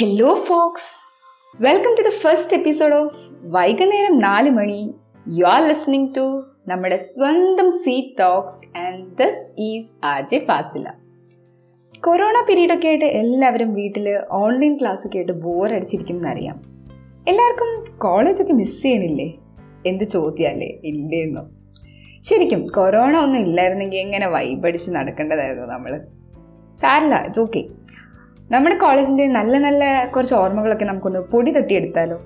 Hello folks welcome to the first episode of വൈകുന്നേരം നാല് മണി യു ആർ ലിസ്ണിംഗ് ടു നമ്മുടെ സ്വന്തം C talks and this is R J Fazila corona period ഒക്കെ ആയിട്ട് എല്ലാവരും വീട്ടിൽ ഓൺലൈൻ ക്ലാസ് ഒക്കെ ആയിട്ട് അറിയാം. എല്ലാവർക്കും കോളേജൊക്കെ മിസ് ചെയ്യണില്ലേ? എന്ത് ചോദ്യമല്ലേ ഇല്ലേന്നോ. ശരിക്കും കൊറോണ ഒന്നും ഇല്ലായിരുന്നെങ്കിൽ എങ്ങനെ വൈബടിച്ച് നടക്കേണ്ടതായിരുന്നു നമ്മൾ സാരില്ല ഇറ്റ്സ് ഓക്കെ നമ്മുടെ കോളേജിന്റെ നല്ല നല്ല കുറച്ച് ഓർമ്മകളൊക്കെ നമുക്കൊന്ന് പൊടി തട്ടിയെടുത്താലോ?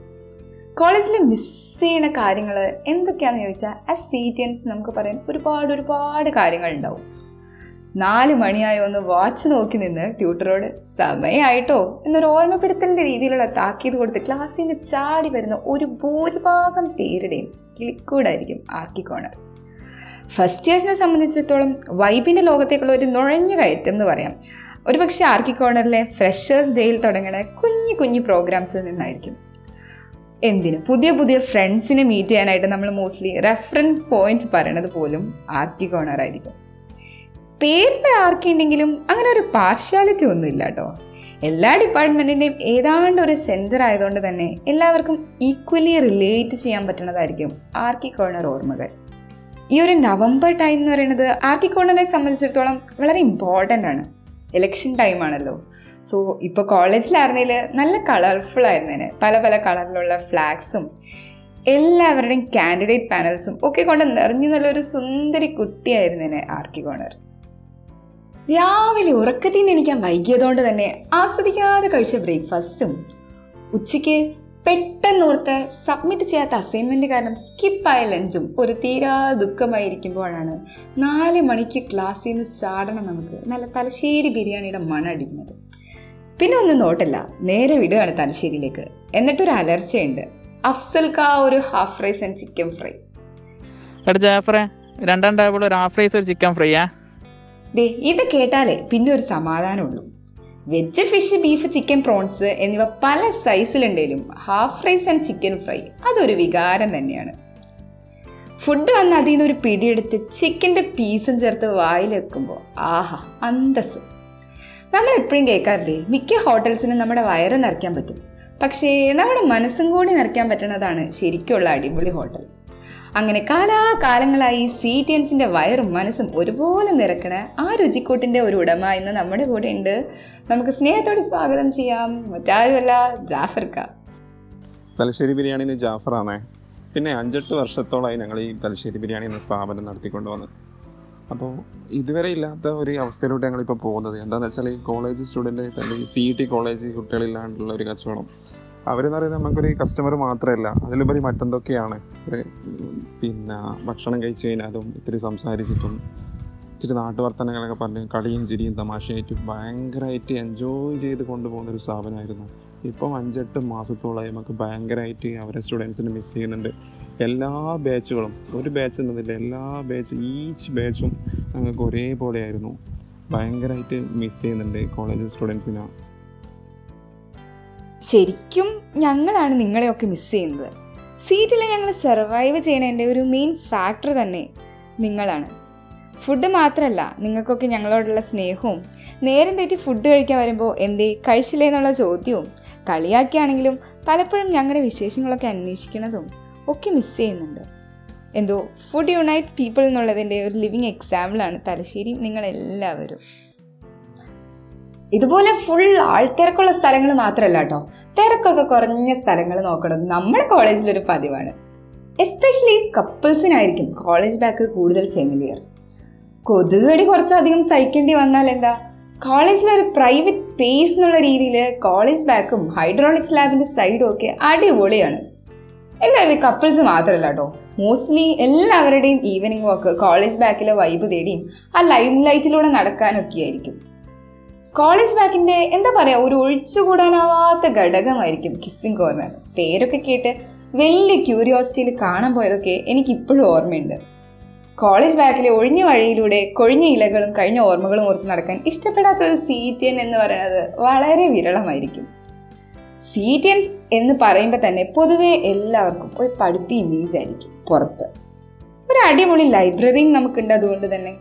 കോളേജിൽ മിസ് ചെയ്യുന്ന കാര്യങ്ങൾ എന്തൊക്കെയാണെന്ന് ചോദിച്ചാൽ ആസ് സീറ്റിയൻസ് നമുക്ക് പറയാൻ ഒരുപാട് ഒരുപാട് കാര്യങ്ങളുണ്ടാവും. നാല് മണിയായോ ഒന്ന് വാച്ച് നോക്കി നിന്ന് ട്യൂട്ടറോട് സമയമായിട്ടോ എന്നൊരു ഓർമ്മപ്പെടുത്തലിന്റെ രീതിയിലുള്ള താക്കീത് കൊടുത്ത് ക്ലാസ്സിൽ നിന്ന് ചാടി വരുന്ന ഒരു ഭൂരിഭാഗം പേരുടെയും ക്ലിക്കൂടായിരിക്കും ആക്കിക്കോണർ കോണർ ഫസ്റ്റ് ഇയേഴ്സിനെ സംബന്ധിച്ചിടത്തോളം വൈബിന്റെ ലോകത്തേക്കുള്ള ഒരു നുഴഞ്ഞു കയറ്റം എന്ന് പറയാം. ഒരുപക്ഷെ ആർക്കി കോർണറിലെ ഫ്രഷേഴ്സ് ഡേയിൽ തുടങ്ങുന്ന കുഞ്ഞു കുഞ്ഞു പ്രോഗ്രാംസിൽ നിന്നായിരിക്കും. എന്തിന്? പുതിയ പുതിയ ഫ്രണ്ട്സിനെ മീറ്റ് ചെയ്യാനായിട്ട് നമ്മൾ മോസ്റ്റ്ലി റെഫറൻസ് പോയിന്റ്സ് പറയണത് പോലും ആർക്കി കോർണർ ആയിരിക്കും. പേരിൽ ആർക്കി ഉണ്ടെങ്കിലും അങ്ങനെ ഒരു പാർഷ്യാലിറ്റി ഒന്നും ഇല്ല കേട്ടോ എല്ലാ ഡിപ്പാർട്ട്മെന്റിന്റെയും ഏതാണ്ട് ഒരു സെന്റർ ആയതുകൊണ്ട് തന്നെ എല്ലാവർക്കും ഈക്വലി റിലേറ്റ് ചെയ്യാൻ പറ്റുന്നതായിരിക്കും ആർക്കി കോർണർ ഓർമ്മകൾ. ഈ ഒരു നവംബർ ടൈം എന്ന് പറയുന്നത് ആർക്കി കോർണറിനെ സംബന്ധിച്ചിടത്തോളം വളരെ ഇമ്പോർട്ടന്റ് ആണ്. ഇലക്ഷൻ ടൈമാണല്ലോ സോ ഇപ്പോൾ കോളേജിലായിരുന്നതിൽ നല്ല കളർഫുൾ ആയിരുന്നേനെ. പല പല കളറിലുള്ള ഫ്ലാഗ്സും എല്ലാവരുടെയും കാൻഡിഡേറ്റ് പാനൽസും ഒക്കെ കൊണ്ട് നിറഞ്ഞു നല്ലൊരു സുന്ദരി കുട്ടിയായിരുന്നേനെ ആർക്കി കോണർ. രാവിലെ ഉറക്കത്തിൽ നിന്ന് എണീക്കാൻ വൈകിയതുകൊണ്ട് തന്നെ ആസ്വദിക്കാതെ കഴിച്ച ബ്രേക്ക്ഫാസ്റ്റും ഉച്ചയ്ക്ക് പെട്ടെന്നോർത്ത് സബ്മിറ്റ് ചെയ്യാത്ത അസൈൻമെന്റ് കാരണം സ്കിപ്പായ ലഞ്ചും ഒരു തീരാ ദുഃഖമായിരിക്കുമ്പോഴാണ് നാല് മണിക്ക് ക്ലാസ്സിൽ നിന്ന് ചാടണം നമുക്ക്. നല്ല തലശ്ശേരി ബിരിയാണിയുടെ മണം അടിക്കുന്നത്. പിന്നെ ഒന്നും നോട്ടല്ല നേരെ വിടുകയാണ് തലശ്ശേരിയിലേക്ക്. എന്നിട്ടൊരു അലർച്ചയുണ്ട്. അഫ്സൽ കാ ഒരു half rice and chicken fry രണ്ടാം ടേബിൾ ഒരു ഹാഫ് റൈസ് ഒരു ചിക്കൻ ഫ്രൈയാ ദേ ഇത് കേട്ടാലേ പിന്നെ ഒരു സമാധാനമുള്ളൂ. Veg fish beef chicken prawns എന്നിവ പല സൈസിലുണ്ടെങ്കിലും half rice and chicken fry അതൊരു വികാരം തന്നെയാണ്. ഫുഡ് വന്ന് അതിൽ നിന്ന് ഒരു പിടിയെടുത്ത് ചിക്കന്റെ പീസും ചേർത്ത് വായിൽ വെക്കുമ്പോൾ ആഹാ അന്തസ് നമ്മൾ എപ്പോഴും കേൾക്കാറില്ലേ മിക്ക ഹോട്ടൽസിനും നമ്മുടെ വയറ് നിറയ്ക്കാൻ പറ്റും. പക്ഷേ നമ്മുടെ മനസ്സും കൂടി നിറയ്ക്കാൻ പറ്റുന്നതാണ് ശരിക്കുള്ള അടിപൊളി ഹോട്ടൽ അങ്ങനെ കാലാകാലങ്ങളായി സീറ്റിയൻസിന്റെ വയറും മനസ്സും ഒരുപോലെ നിറക്കണ ആ രുചിക്കൂട്ടിന്റെ ഒരു ഉടമ ഇന്ന് നമ്മുടെ കൂടെ ഉണ്ട്. നമുക്ക് സ്നേഹത്തോടെ സ്വാഗതം ചെയ്യാം. മറ്റാരുമല്ല ജാഫർക്ക. തലശ്ശേരി ബിരിയാണി എന്ന് ജാഫറാണേ. പിന്നെ അഞ്ചെട്ട് വർഷത്തോളമായി ഞങ്ങൾ ഈ തലശ്ശേരി ബിരിയാണി എന്ന സ്ഥാപനം നടത്തിക്കൊണ്ട് വന്നത് അപ്പോൾ ഇതുവരെ ഇല്ലാത്ത ഒരു അവസ്ഥയിലോട്ട് ഞങ്ങളിപ്പോൾ പോകുന്നത്. എന്താണെന്ന് വെച്ചാൽ ഈ കോളേജ് സ്റ്റുഡന്റ് തന്നെ ഇ സി ടി കോളേജ് കുട്ടികളില്ലാണ്ടുള്ള ഒരു കച്ചവടം. അവരെന്ന് പറയുന്നത് നമുക്കൊരു കസ്റ്റമർ മാത്രമല്ല. അതിലുപരി മറ്റെന്തൊക്കെയാണ്? പിന്നെ ഭക്ഷണം കഴിച്ചു കഴിഞ്ഞാലും ഇത്തിരി സംസാരിച്ചിട്ടും ഇത്തിരി നാട്ടുവർത്തനങ്ങളൊക്കെ പറഞ്ഞ് കളിയും ചിരിയും തമാശയായിട്ടും ഭയങ്കരമായിട്ട് എൻജോയ് ചെയ്ത് കൊണ്ടുപോകുന്ന ഒരു സ്ഥാപനമായിരുന്നു. ഇപ്പം അഞ്ചെട്ട് മാസത്തോളമായി നമുക്ക് ഭയങ്കരമായിട്ട് അവരെ സ്റ്റുഡൻസിനെ മിസ് ചെയ്യുന്നുണ്ട്. എല്ലാ ബാച്ചുകളും ഒരു ബാച്ച് എന്നതില്ല എല്ലാ ബാച്ച് ഈച്ച് ബാച്ചും ഞങ്ങൾക്ക് ഒരേപോലെയായിരുന്നു. ഭയങ്കരമായിട്ട് മിസ് ചെയ്യുന്നുണ്ട് കോളേജ് സ്റ്റുഡൻസിനെ ശരിക്കും ഞങ്ങളാണ് നിങ്ങളെയൊക്കെ മിസ് ചെയ്യുന്നത്. സീറ്റിൽ ഞങ്ങൾ സർവൈവ് ചെയ്യണതിന്റെ ഒരു മെയിൻ ഫാക്ടർ തന്നെ നിങ്ങളാണ്. ഫുഡ് മാത്രമല്ല നിങ്ങൾക്കൊക്കെ ഞങ്ങളോടുള്ള സ്നേഹവും നേരം തെറ്റി ഫുഡ് കഴിക്കാൻ വരുമ്പോൾ എന്തേ കഴിച്ചില്ലേ എന്നുള്ള ചോദ്യവും കളിയാക്കിയാണെങ്കിലും പലപ്പോഴും ഞങ്ങളുടെ വിശേഷങ്ങളൊക്കെ അന്വേഷിക്കുന്നതും ഒക്കെ മിസ് ചെയ്യുന്നുണ്ട്. എന്തോ ഫുഡ് യുണൈറ്റ്സ് പീപ്പിൾ എന്നുള്ളതിന്റെ ഒരു ലിവിങ് എക്സാമ്പിളാണ് തലശ്ശേരി നിങ്ങളെല്ലാവരും. ഇതുപോലെ ഫുൾ ആൾത്തിരക്കുള്ള സ്ഥലങ്ങൾ മാത്രമല്ല കേട്ടോ തിരക്കൊക്കെ കുറഞ്ഞ സ്ഥലങ്ങൾ നോക്കണം നമ്മുടെ കോളേജിലൊരു പതിവാണ്. എസ്പെഷ്യലി കപ്പിൾസിനായിരിക്കും കോളേജ് ബാക്ക് കൂടുതൽ ഫെമിലിയർ കൊതുകടി കുറച്ചധികം സഹിക്കേണ്ടി വന്നാൽ എന്താ? കോളേജിലൊരു പ്രൈവറ്റ് സ്പേസ് എന്നുള്ള രീതിയിൽ കോളേജ് ബാക്കും ഹൈഡ്രോളിക്സ് ലാബിന്റെ സൈഡും ഒക്കെ അടിപൊളിയാണ്. എന്തായാലും കപ്പിൾസ് മാത്രമല്ല കേട്ടോ മോസ്റ്റ്ലി എല്ലാവരുടെയും ഈവനിങ് വാക്ക് കോളേജ് ബാക്കിലെ വൈബ് തേടിയും ആ ലൈം ലൈറ്റിലൂടെ നടക്കാനൊക്കെ ആയിരിക്കും കോളേജ് ബാക്കിന്റെ എന്താ പറയാ ഒരു ഒഴിച്ചുകൂടാനാവാത്ത ഘടകമായിരിക്കും കിസ്സിങ് കോർണർ പേരൊക്കെ കേട്ട് വലിയ ക്യൂരിയോസിറ്റിയിൽ കാണാൻ പോയതൊക്കെ എനിക്ക് ഇപ്പോഴും ഓർമ്മയുണ്ട്. കോളേജ് ബാക്കിലെ ഒഴിഞ്ഞ വഴിയിലൂടെ കൊഴിഞ്ഞ ഇലകളും കഴിഞ്ഞ ഓർമ്മകളും ഓർത്ത് നടക്കാൻ ഇഷ്ടപ്പെടാത്ത ഒരു സി ടി എൻ എന്ന് പറയുന്നത് വളരെ വിരളമായിരിക്കും. സി ടി എൻസ് എന്ന് പറയുമ്പോൾ തന്നെ പൊതുവെ എല്ലാവർക്കും ഒരു പഠിപ്പി ഇമേജ് ആയിരിക്കും പുറത്ത്. ഒരു അടിപൊളി ലൈബ്രറിയും നമുക്കുണ്ട് അതുകൊണ്ട് തന്നെ.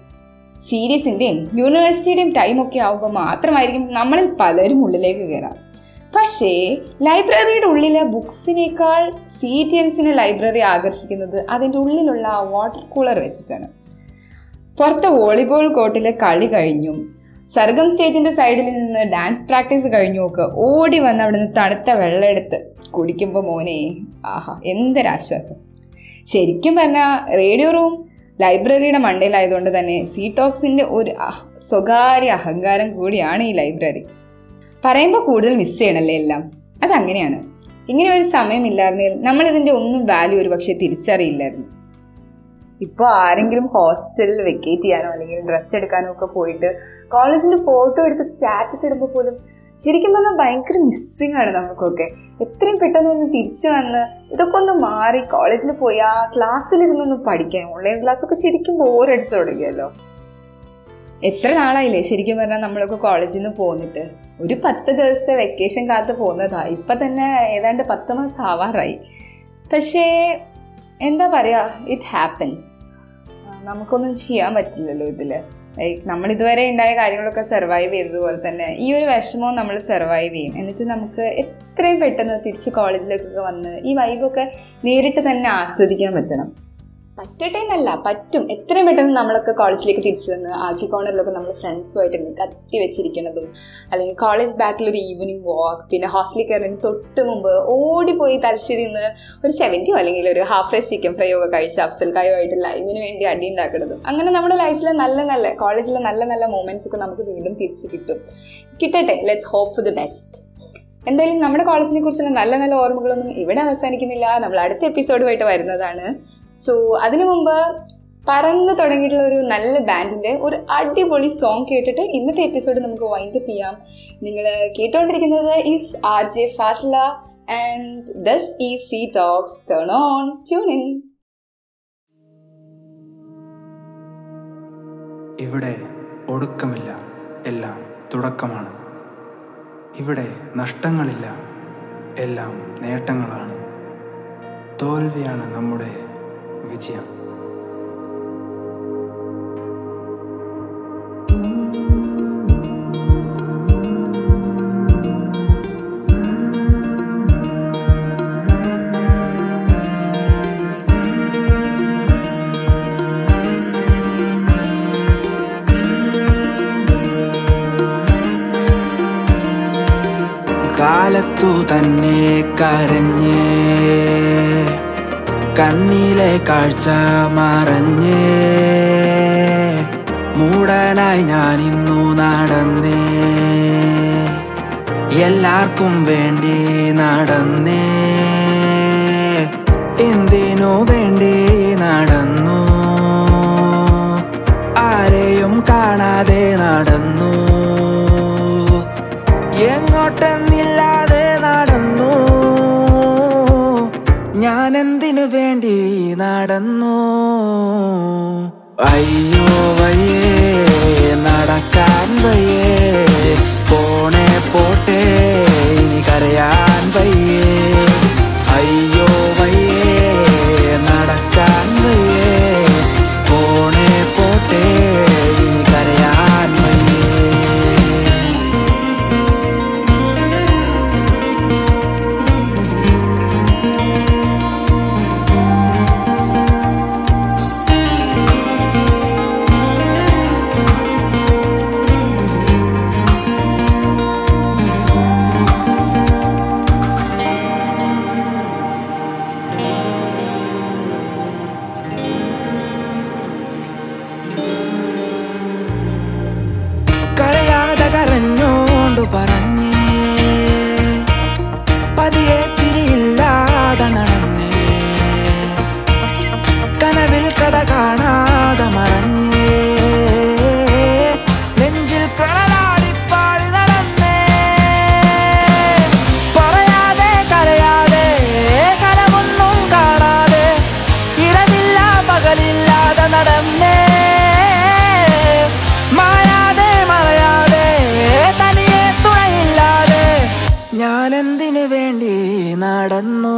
സീരീസിന്റെയും യൂണിവേഴ്സിറ്റിയുടെയും ടൈമൊക്കെ ആവുമ്പോൾ മാത്രമായിരിക്കും നമ്മളിൽ പലരും ഉള്ളിലേക്ക് കയറാം പക്ഷേ ലൈബ്രറിയുടെ ഉള്ളിലെ ബുക്സിനേക്കാൾ സീറ്റിയൻസിനെ ലൈബ്രറി ആകർഷിക്കുന്നത് അതിന്റെ ഉള്ളിലുള്ള വാട്ടർ കൂളർ വെച്ചിട്ടാണ്. പുറത്തെ വോളിബോൾ കോർട്ടിലെ കളി കഴിഞ്ഞും സർഗം സ്റ്റേജിന്റെ സൈഡിൽ നിന്ന് ഡാൻസ് പ്രാക്ടീസ് കഴിഞ്ഞുമൊക്കെ ഓടി വന്ന് അവിടെ നിന്ന് തണുത്ത വെള്ളം എടുത്ത് കുടിക്കുമ്പോൾ മോനെ ആഹാ എന്തൊരാശ്വാസം. ശരിക്കും പറഞ്ഞാൽ റേഡിയോ റൂം ലൈബ്രറിയുടെ മണ്ടയിലായതുകൊണ്ട് തന്നെ സീടോക്സിന്റെ ഒരു സ്വകാര്യ അഹങ്കാരം കൂടിയാണ് ഈ ലൈബ്രറി. പറയുമ്പോൾ കൂടുതൽ മിസ് ചെയ്യണല്ലേ എല്ലാം? അതങ്ങനെയാണ്. ഇങ്ങനെ ഒരു സമയമില്ലായിരുന്നെങ്കിൽ നമ്മൾ ഇതിന്റെ ഒന്നും വാല്യൂ ഒരു പക്ഷേ തിരിച്ചറിയില്ലായിരുന്നു. ഇപ്പോൾ ആരെങ്കിലും ഹോസ്റ്റലിൽ വെക്കേറ്റ് ചെയ്യാനോ അല്ലെങ്കിൽ ഡ്രസ്സ് എടുക്കാനോ ഒക്കെ പോയിട്ട് കോളേജിന്റെ ഫോട്ടോ എടുത്ത് സ്റ്റാറ്റസ് ഇടുമ്പോൾ പോലും ശരിക്കും പറഞ്ഞാൽ ഭയങ്കര മിസ്സിങ് ആണ് നമുക്കൊക്കെ. എത്രയും പെട്ടെന്ന് ഒന്ന് തിരിച്ചു വന്ന് ഇതൊക്കെ ഒന്ന് മാറി കോളേജിൽ പോയി ആ ക്ലാസ്സിലിരുന്നൊന്ന് പഠിക്കാൻ. ഓൺലൈൻ ക്ലാസ്സൊക്കെ ശരിക്കും ബോറടിച്ചു തുടങ്ങിയല്ലോ. എത്ര നാളായില്ലേ ശരിക്കും പറഞ്ഞാൽ നമ്മളൊക്കെ കോളേജിൽ നിന്ന് പോന്നിട്ട്? ഒരു പത്ത് ദിവസത്തെ വെക്കേഷൻ കാത്ത് പോകുന്നതാ ഇപ്പം തന്നെ ഏതാണ്ട് പത്ത് മാസം ആവാറായി. പക്ഷേ എന്താ പറയുക ഇറ്റ് ഹാപ്പൻസ് നമുക്കൊന്നും ചെയ്യാൻ പറ്റില്ലല്ലോ ഇതിൽ ലൈക്ക് നമ്മൾ ഇതുവരെ ഉണ്ടായ കാര്യങ്ങളൊക്കെ സർവൈവ് ചെയ്തതുപോലെ തന്നെ ഈ ഒരു വിഷമവും നമ്മൾ സർവൈവ് ചെയ്യും. എന്നിട്ട് നമുക്ക് എത്രയും പെട്ടെന്ന് തിരിച്ച് കോളേജിലേക്കൊക്കെ വന്ന് ഈ വൈബൊക്കെ നേരിട്ട് തന്നെ ആസ്വദിക്കാൻ പറ്റണം. പറ്റട്ടെ എന്നല്ല പറ്റും. എത്രയും പെട്ടെന്ന് നമ്മളൊക്കെ കോളേജിലേക്ക് തിരിച്ചു വന്ന് ആക്കി കോർണറിലൊക്കെ നമ്മൾ ഫ്രണ്ട്സുമായിട്ട് കത്തി വെച്ചിരിക്കുന്നതും അല്ലെങ്കിൽ കോളേജ് ബാക്കിൽ ഒരു ഈവനിങ് വാക്ക് പിന്നെ ഹോസ്റ്റലിൽ കയറുന്നതിന് തൊട്ട് മുമ്പ് ഓടിപ്പോയി തലശ്ശേരി നിന്ന് ഒരു സെവന്റിയോ അല്ലെങ്കിൽ ഒരു ഹാഫ് റൈസ് ചിക്കൻ ഫ്രൈയോ ഒക്കെ കഴിച്ച് അഫ്സൽ കായുമായിട്ട് ലൈവിന് വേണ്ടി അടി ഉണ്ടാക്കുന്നതും. അങ്ങനെ നമ്മുടെ ലൈഫിൽ നല്ല നല്ല കോളേജിലെ നല്ല നല്ല മൂമെന്റ്സ് ഒക്കെ നമുക്ക് വീണ്ടും തിരിച്ചു കിട്ടും. കിട്ടട്ടെ. Let's hope for the best എന്തായാലും നമ്മുടെ കോളേജിനെ കുറിച്ചുള്ള നല്ല നല്ല ഓർമ്മകളൊന്നും ഇവിടെ അവസാനിക്കുന്നില്ല. നമ്മൾ അടുത്ത എപ്പിസോഡുമായിട്ട് വരുന്നതാണ്. സോ അതിനു മുമ്പ് പറന്ന് തുടങ്ങിയിട്ടുള്ള ഒരു നല്ല ബാൻഡിന്റെ ഒരു അടിപൊളി സോങ് കേട്ടിട്ട് ഇന്നത്തെ എപ്പിസോഡ് നമുക്ക് വൈൻഡ് അപ്പ് ചെയ്യാം. നിങ്ങൾ കേട്ടുകൊണ്ടിരിക്കുന്നത് is R J Fasla and this ഈ C talks turn on tune in ഇവിടെ ഒടുക്കമില്ല എല്ലാം തുടക്കമാണ്. ഇവിടെ നഷ്ടങ്ങളില്ല എല്ലാം നേട്ടങ്ങളാണ്. തോൽവിയാണ് നമ്മുടെ വിജയം കാലത്തു തന്നെ കരഞ്ഞ്. കണ്ണിലെ കാഴ്ച മറഞ്ഞേ. മൂടനായി ഞാൻ ഇന്നു നടന്നേ. എല്ലാവർക്കും വേണ്ടി നടന്നേ. എന്തിനു വേണ്ടി നടന്നു. അയ്യോ വയ്യേ നടക്കാൻ വയ്യേ. para നടന്നു.